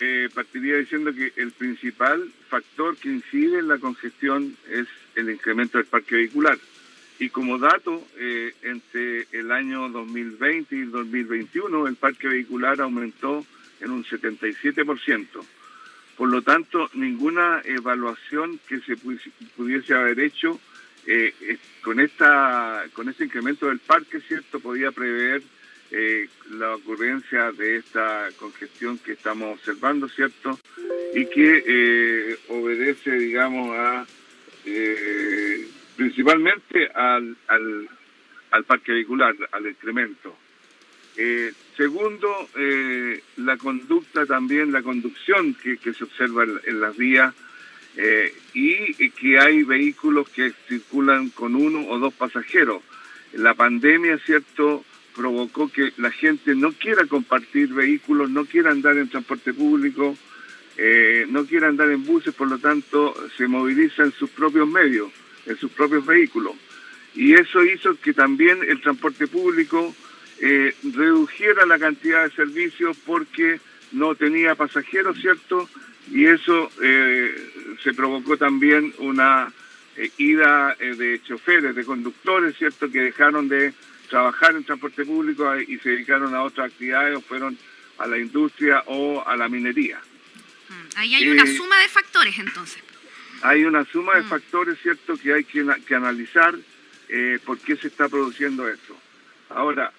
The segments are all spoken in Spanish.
eh, partiría diciendo que el principal factor que incide en la congestión es el incremento del parque vehicular. Y como dato, eh, entre el año 2020 y el 2021 el parque vehicular aumentó en un 77%. Por lo tanto, ninguna evaluación que se pudiese haber hecho eh, con esta con este incremento del parque, cierto, podía prever eh, la ocurrencia de esta congestión que estamos observando, cierto, y que eh, obedece, digamos, a principalmente al, al, al, parque vehicular, al incremento. segundo, la conducta también, la conducción que, que se observa en las vías eh, y que hay vehículos que circulan con uno o dos pasajeros. La pandemia, ¿cierto?, provocó que la gente no quiera compartir vehículos, no quiera andar en transporte público, eh, no quiera andar en buses, por lo tanto se moviliza en sus propios medios, en sus propios vehículos. Y eso hizo que también el transporte público eh, redujera la cantidad de servicios porque no tenía pasajeros, ¿cierto? y eso eh, se provocó también una ida de choferes, de conductores, ¿cierto?, que dejaron de trabajar en transporte público y se dedicaron a otras actividades o fueron a la industria o a la minería. Mm, ahí hay una suma de factores entonces. Hay una suma de mm. factores, ¿cierto?, que hay que, que analizar por qué se está produciendo eso. Ahora,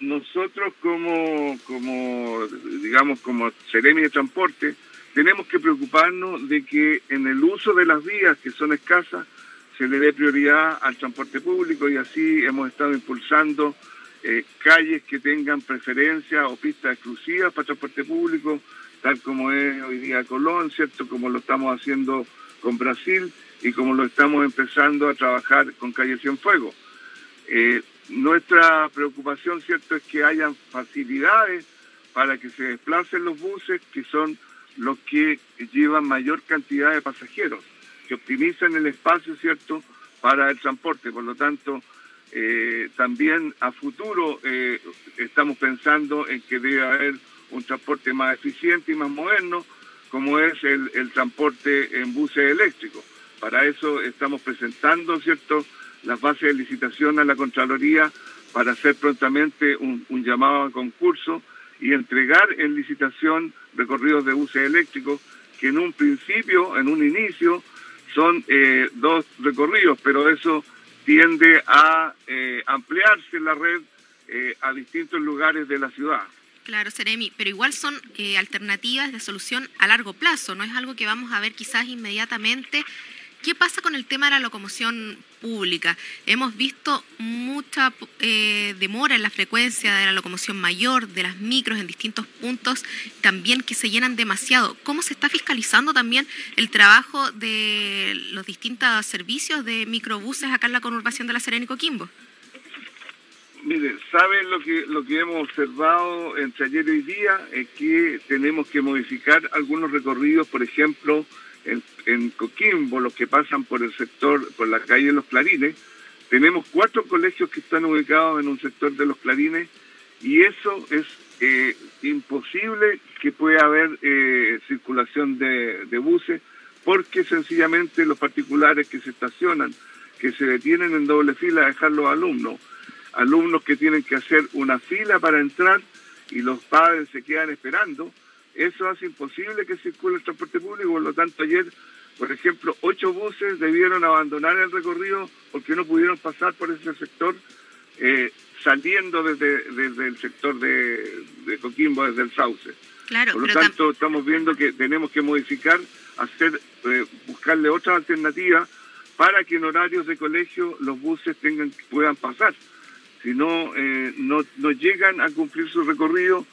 nosotros como, como digamos, como Ceremi de Transporte, tenemos que preocuparnos de que en el uso de las vías, que son escasas, se le dé prioridad al transporte público y así hemos estado impulsando eh, calles que tengan preferencia o pistas exclusivas para transporte público, tal como es hoy día Colón, ¿cierto? Como lo estamos haciendo con Brasil y como lo estamos empezando a trabajar con Calle Cienfuegos. Eh, nuestra preocupación, cierto, es que hayan facilidades para que se desplacen los buses, que son los que llevan mayor cantidad de pasajeros, que optimizan el espacio, cierto, para el transporte. Por lo tanto, eh, también a futuro eh, estamos pensando en que debe haber un transporte más eficiente y más moderno, como es el, el transporte en buses eléctricos. Para eso estamos presentando, ¿cierto?, las bases de licitación a la Contraloría para hacer prontamente un, llamado a concurso y entregar en licitación recorridos de buses eléctricos que en un principio, en un inicio, son eh, dos recorridos, pero eso tiende a eh, ampliarse la red eh, a distintos lugares de la ciudad. Claro, Seremi, pero igual son alternativas de solución a largo plazo, no es algo que vamos a ver quizás inmediatamente ¿Qué pasa con el tema de la locomoción pública? Hemos visto mucha eh, demora en la frecuencia de la locomoción mayor, de las micros en distintos puntos, también que se llenan demasiado. ¿Cómo se está fiscalizando también el trabajo de los distintos servicios de microbuses acá en la conurbación de la Serena y Coquimbo? Mire, ¿saben lo que, lo que hemos observado entre ayer y hoy día? Es que tenemos que modificar algunos recorridos, por ejemplo, en, Coquimbo, los que pasan por el sector, por la calle de los Clarines, tenemos cuatro colegios que están ubicados en un sector de los Clarines y eso es eh, imposible que pueda haber eh, circulación de, de, buses porque sencillamente los particulares que se estacionan, que se detienen en doble fila a dejar los alumnos, alumnos que tienen que hacer una fila para entrar y los padres se quedan esperando, eso hace imposible que circule el transporte público, por lo tanto ayer, por ejemplo, ocho buses debieron abandonar el recorrido porque no pudieron pasar por ese sector, eh, saliendo desde, desde el sector de, Coquimbo, desde el Sauce. por lo tanto, estamos viendo que tenemos que modificar, hacer, eh, buscarle otras alternativas para que en horarios de colegio los buses tengan puedan pasar. Si no, eh, no, no llegan a cumplir su recorrido,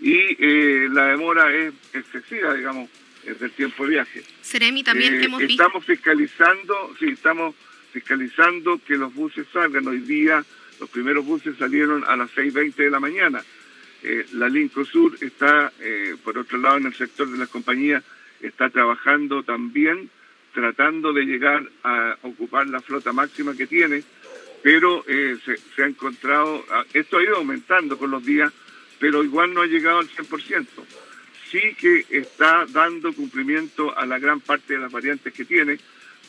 y eh, la demora es excesiva, digamos, es del tiempo de viaje. Seremi, también eh, hemos visto... Estamos fiscalizando, sí, estamos fiscalizando que los buses salgan. Hoy día los primeros buses salieron a las 6.20 de la mañana. Eh, la Linco Sur está, por otro lado, en el sector de las compañías, está trabajando también tratando de llegar a ocupar la flota máxima que tiene, pero se, se ha encontrado, ah, esto ha ido aumentando con los días, pero igual no ha llegado al 100%. Sí que está dando cumplimiento a la gran parte de las variantes que tiene,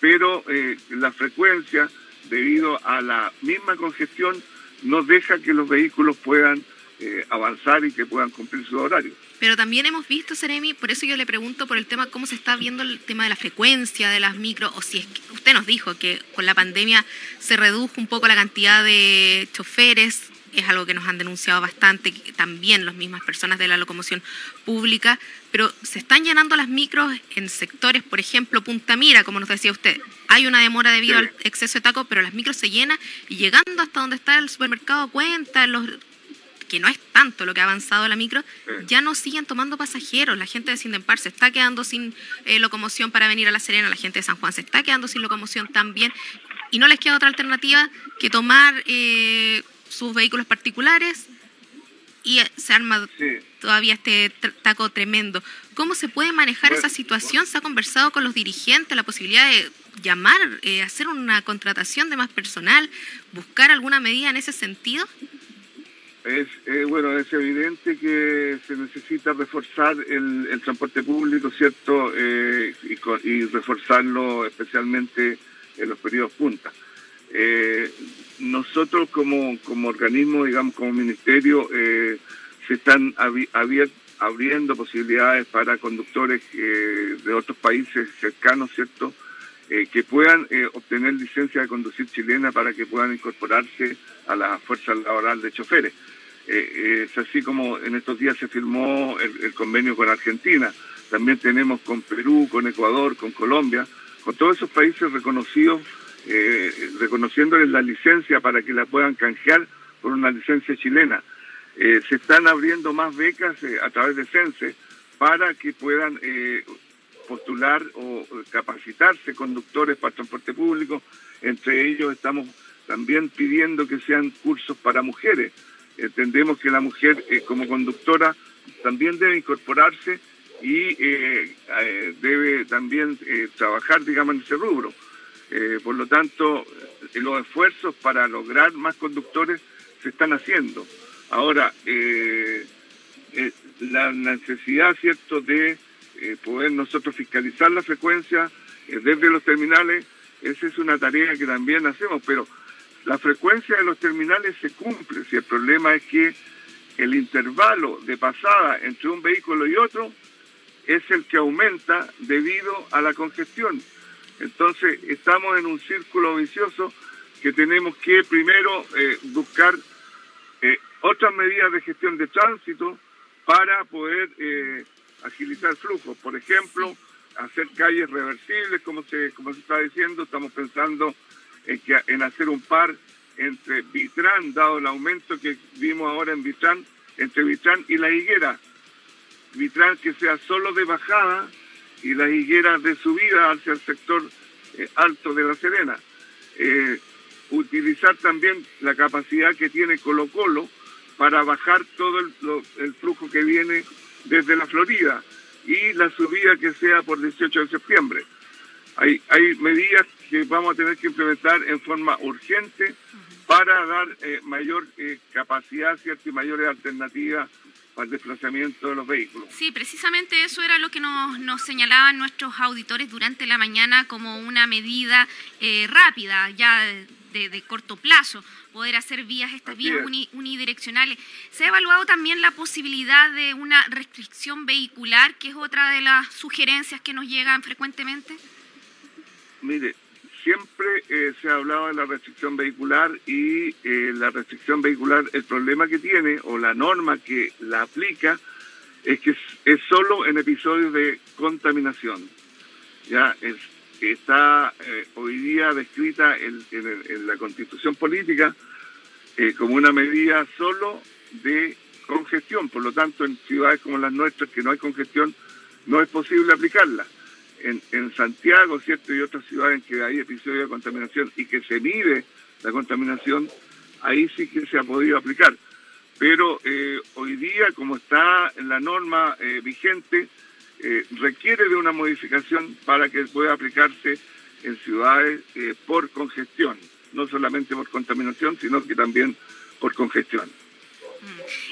pero eh, la frecuencia, debido a la misma congestión, no deja que los vehículos puedan eh, avanzar y que puedan cumplir su horario. Pero también hemos visto, Seremi, por eso yo le pregunto por el tema, cómo se está viendo el tema de la frecuencia de las micros, o si es que usted nos dijo que con la pandemia se redujo un poco la cantidad de choferes, es algo que nos han denunciado bastante, también las mismas personas de la locomoción pública, pero se están llenando las micros en sectores, por ejemplo, Punta Mira, como nos decía usted. Hay una demora debido al exceso de taco, pero las micros se llenan y llegando hasta donde está el supermercado Cuenta, los que no es tanto lo que ha avanzado la micro, ya no siguen tomando pasajeros. La gente de Sindempar se está quedando sin eh, locomoción para venir a La Serena, la gente de San Juan se está quedando sin locomoción también, y no les queda otra alternativa que tomar eh, sus vehículos particulares y eh, se arma todavía este taco tremendo. ¿Cómo se puede manejar esa situación? ¿Se ha conversado con los dirigentes la posibilidad de llamar, hacer una contratación de más personal, buscar alguna medida en ese sentido? Es, eh, bueno, es evidente que se necesita reforzar el, transporte público, ¿cierto? Eh, y, reforzarlo especialmente en los periodos punta. Eh, nosotros como, como organismo, digamos, como ministerio, se están abriendo posibilidades para conductores de otros países cercanos, ¿cierto? que puedan obtener licencia de conducir chilena para que puedan incorporarse a la fuerza laboral de choferes. Eh, es así como en estos días se firmó el, convenio con Argentina. También tenemos con Perú, con Ecuador, con Colombia, con todos esos países reconocidos, eh, reconociéndoles la licencia para que la puedan canjear por una licencia chilena. Eh, se están abriendo más becas a través de CENSE para que puedan postular o capacitarse conductores para transporte público. Entre ellos estamos también pidiendo que sean cursos para mujeres entendemos que la mujer eh, como conductora también debe incorporarse y eh, eh, debe también trabajar, digamos, en ese rubro. Por lo tanto, los esfuerzos para lograr más conductores se están haciendo. Ahora, la necesidad, ¿cierto?, de poder nosotros fiscalizar la frecuencia desde los terminales, esa es una tarea que también hacemos, pero la frecuencia de los terminales se cumple, si el problema es que el intervalo de pasada entre un vehículo y otro es el que aumenta debido a la congestión. Entonces estamos en un círculo vicioso que tenemos que primero eh, buscar eh, otras medidas de gestión de tránsito para poder eh, agilizar el flujo. Por ejemplo, hacer calles reversibles, como se, como se está diciendo, estamos pensando en, que, en hacer un par entre Vitrán, dado el aumento que vimos ahora en Vitrán, entre Vitrán y la higuera. Vitrán que sea solo de bajada y la higuera de subida hacia el sector eh, alto de La Serena. Eh, utilizar también la capacidad que tiene Colo Colo para bajar todo el, el, flujo que viene desde la Florida y la subida que sea por 18 de septiembre. Hay, hay medidas que vamos a tener que implementar en forma urgente para dar eh, mayor capacidad y mayores alternativas para el desplazamiento de los vehículos. Sí, precisamente eso era lo que nos, nos señalaban nuestros auditores durante la mañana como una medida eh, rápida, ya de, corto plazo, poder hacer vías, estas vías unidireccionales. Se ha evaluado también la posibilidad de una restricción vehicular, que es otra de las sugerencias que nos llegan frecuentemente. Mire, siempre eh, se ha hablado de la restricción vehicular y eh, la restricción vehicular, el problema que tiene o la norma que la aplica es que es, solo en episodios de contaminación. Ya es, está eh, hoy día descrita en, la constitución política como una medida solo de congestión. Por lo tanto, en ciudades como las nuestras que no hay congestión, no es posible aplicarla en, Santiago, ¿cierto? Y otras ciudades en que hay episodios de contaminación y que se mide la contaminación, ahí sí que se ha podido aplicar. Pero eh, hoy día, como está en la norma eh, vigente, eh, requiere de una modificación para que pueda aplicarse en ciudades por congestión, no solamente por contaminación, sino que también por congestión.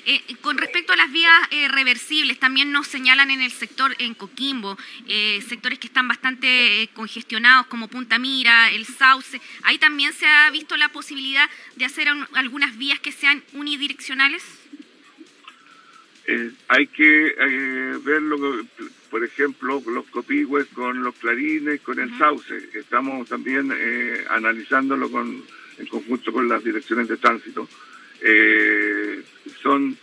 Eh, con respecto a las vías eh, reversibles, también nos señalan en el sector, en Coquimbo, eh, sectores que están bastante congestionados como Punta Mira, el Sauce. Ahí también se ha visto la posibilidad de hacer algunas vías que sean unidireccionales. hay que verlo, por ejemplo, los copigües con los clarines, con el sauce. Estamos también analizándolo con, en conjunto con las direcciones de tránsito eh, son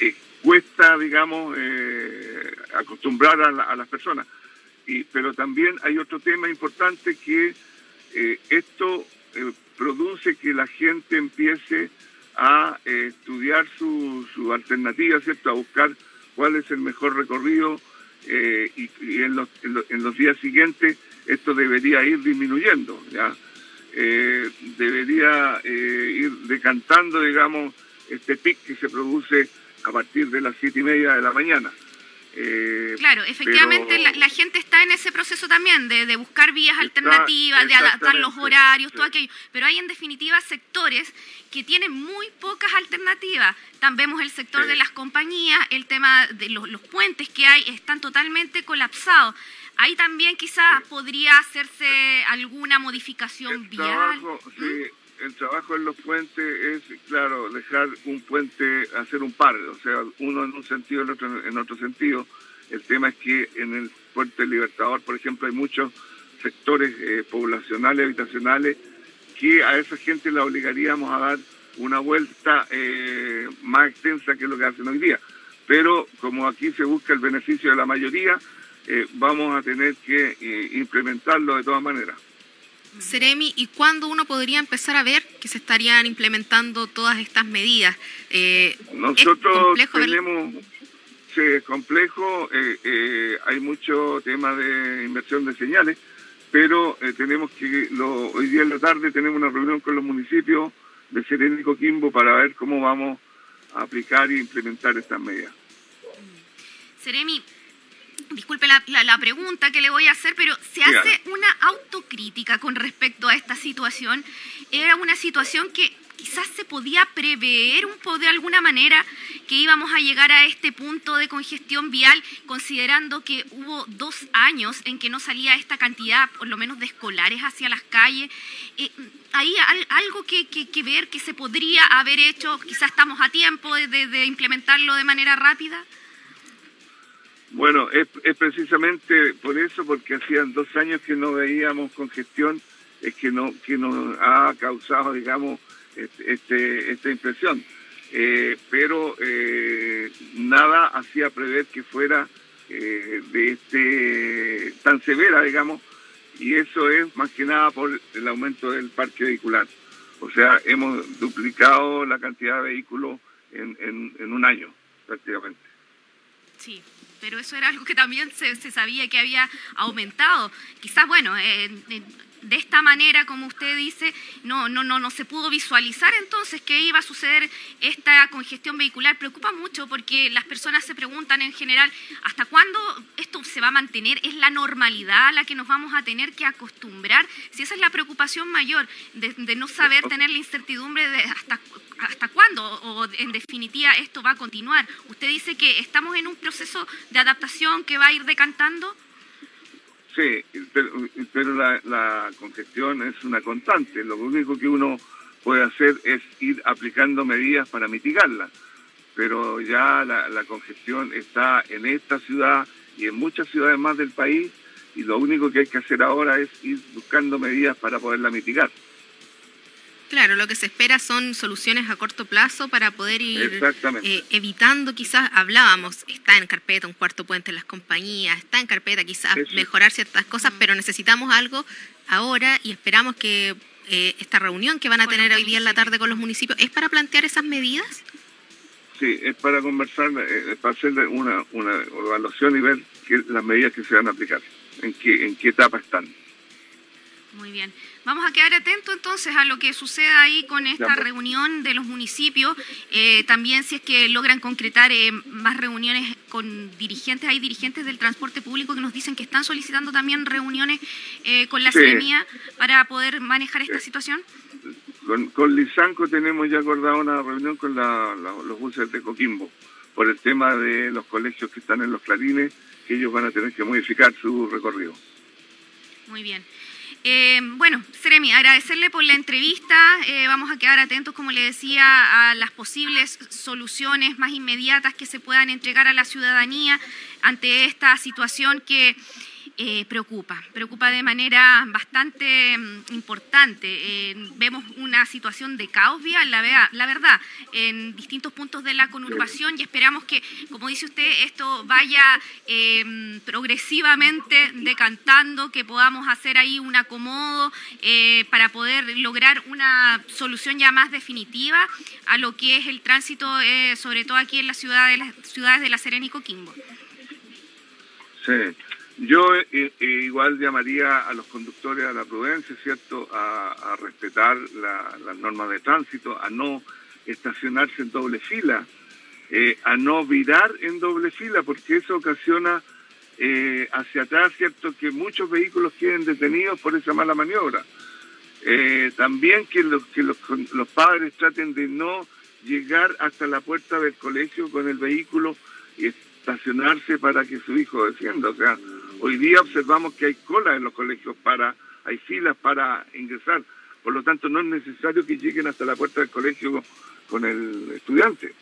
eh, cuesta, digamos, eh, acostumbrar a, las personas. Y, pero también hay otro tema importante que eh, esto produce que la gente empiece a estudiar su, alternativa, ¿cierto? A buscar cuál es el mejor recorrido y, en, los, en, los, días siguientes esto debería ir disminuyendo, ¿ya? debería ir decantando, digamos, este pic que se produce a partir de las siete y media de la mañana. Eh, claro, efectivamente la, gente está en ese proceso también de, buscar vías alternativas, de adaptar los horarios, todo aquello. Pero hay en definitiva sectores que tienen muy pocas alternativas. También vemos el sector de las compañías, el tema de los, los puentes que hay están totalmente colapsados. Ahí también quizás podría hacerse alguna modificación el Trabajo, sí, el trabajo en los puentes es, claro, dejar un puente, hacer un par, o sea, uno en un sentido, el otro en otro sentido. El tema es que en el puente Libertador, por ejemplo, hay muchos sectores eh, poblacionales, habitacionales, que a esa gente la obligaríamos a dar una vuelta eh, más extensa que lo que hacen hoy día. Pero como aquí se busca el beneficio de la mayoría, eh, vamos a tener que eh, implementarlo de todas maneras. Seremi, ¿y cuándo uno podría empezar a ver que se estarían implementando todas estas medidas? Eh, Nosotros tenemos, sí, es complejo, hay mucho tema de inversión de señales, pero tenemos que, lo, hoy día en la tarde tenemos una reunión con los municipios de Seremi y Coquimbo para ver cómo vamos a aplicar e implementar estas medidas. Seremi, disculpe la, la, pregunta que le voy a hacer, pero se hace una autocrítica con respecto a esta situación. Era una situación que quizás se podía prever un poco de alguna manera que íbamos a llegar a este punto de congestión vial, considerando que hubo dos años en que no salía esta cantidad, por lo menos de escolares hacia las calles. Eh, ¿Hay algo que, que, ver que se podría haber hecho? Quizás estamos a tiempo de, de implementarlo de manera rápida. Bueno, es, precisamente por eso, porque hacían dos años que no veíamos congestión, es que, no, que nos ha causado, digamos, este, esta impresión. Eh, pero eh, nada hacía prever que fuera eh, de este tan severa, digamos, y eso es más que nada por el aumento del parque vehicular. O sea, hemos duplicado la cantidad de vehículos en, en, en un año, prácticamente. Sí, pero eso era algo que también se, sabía que había aumentado. Quizás, bueno, de esta manera, como usted dice, no, no, no, no se pudo visualizar entonces que iba a suceder esta congestión vehicular. Preocupa mucho porque las personas se preguntan en general, ¿hasta cuándo esto se va a mantener? ¿Es la normalidad a la que nos vamos a tener que acostumbrar? Si esa es la preocupación mayor, de, de no saber tener la incertidumbre de hasta ¿Hasta cuándo? O en definitiva esto va a continuar. Usted dice que estamos en un proceso de adaptación que va a ir decantando. Sí, pero, la, congestión es una constante. Lo único que uno puede hacer es ir aplicando medidas para mitigarla. Pero ya la, la congestión está en esta ciudad y en muchas ciudades más del país y lo único que hay que hacer ahora es ir buscando medidas para poderla mitigar. Claro, lo que se espera son soluciones a corto plazo para poder ir eh, evitando, quizás hablábamos, está en carpeta un cuarto puente en las compañías, está en carpeta quizás mejorar ciertas cosas, pero necesitamos algo ahora y esperamos que eh, esta reunión que van a tener hoy día en la tarde con los municipios, ¿es para plantear esas medidas? Sí, es para conversar, eh, para hacer una, una evaluación y ver las medidas que se van a aplicar, en qué, en qué etapa están. Muy bien. Vamos a quedar atentos entonces a lo que suceda ahí con esta reunión de los municipios. Eh, también si es que logran concretar eh, más reuniones con dirigentes, hay dirigentes del transporte público que nos dicen que están solicitando también reuniones eh, con la sí. para poder manejar esta situación. Con, con Lisanco tenemos ya acordado una reunión con los buses de Coquimbo por el tema de los colegios que están en los clarines, que ellos van a tener que modificar su recorrido. Muy bien. Eh, bueno, Seremi, agradecerle por la entrevista. Eh, vamos a quedar atentos, como le decía, a las posibles soluciones más inmediatas que se puedan entregar a la ciudadanía ante esta situación que eh, preocupa, preocupa de manera bastante mm, importante. Eh, vemos una situación de caos vial, la, la verdad, en distintos puntos de la conurbación y esperamos que, como dice usted, esto vaya eh, progresivamente decantando, que podamos hacer ahí un acomodo para poder lograr una solución ya más definitiva a lo que es el tránsito, sobre todo aquí en la ciudad de las ciudades de La Serena y Coquimbo. Sí. Yo eh, eh, igual llamaría a los conductores a la prudencia, ¿cierto?, a, respetar las normas de tránsito, a no estacionarse en doble fila, eh, a no virar en doble fila, porque eso ocasiona hacia atrás, ¿cierto?, que muchos vehículos queden detenidos por esa mala maniobra. también que, los, que los, los padres traten de no llegar hasta la puerta del colegio con el vehículo y estacionarse para que su hijo descienda. O sea, hoy día observamos que hay colas en los colegios para, hay filas para ingresar. Por lo tanto, no es necesario que lleguen hasta la puerta del colegio con el estudiante.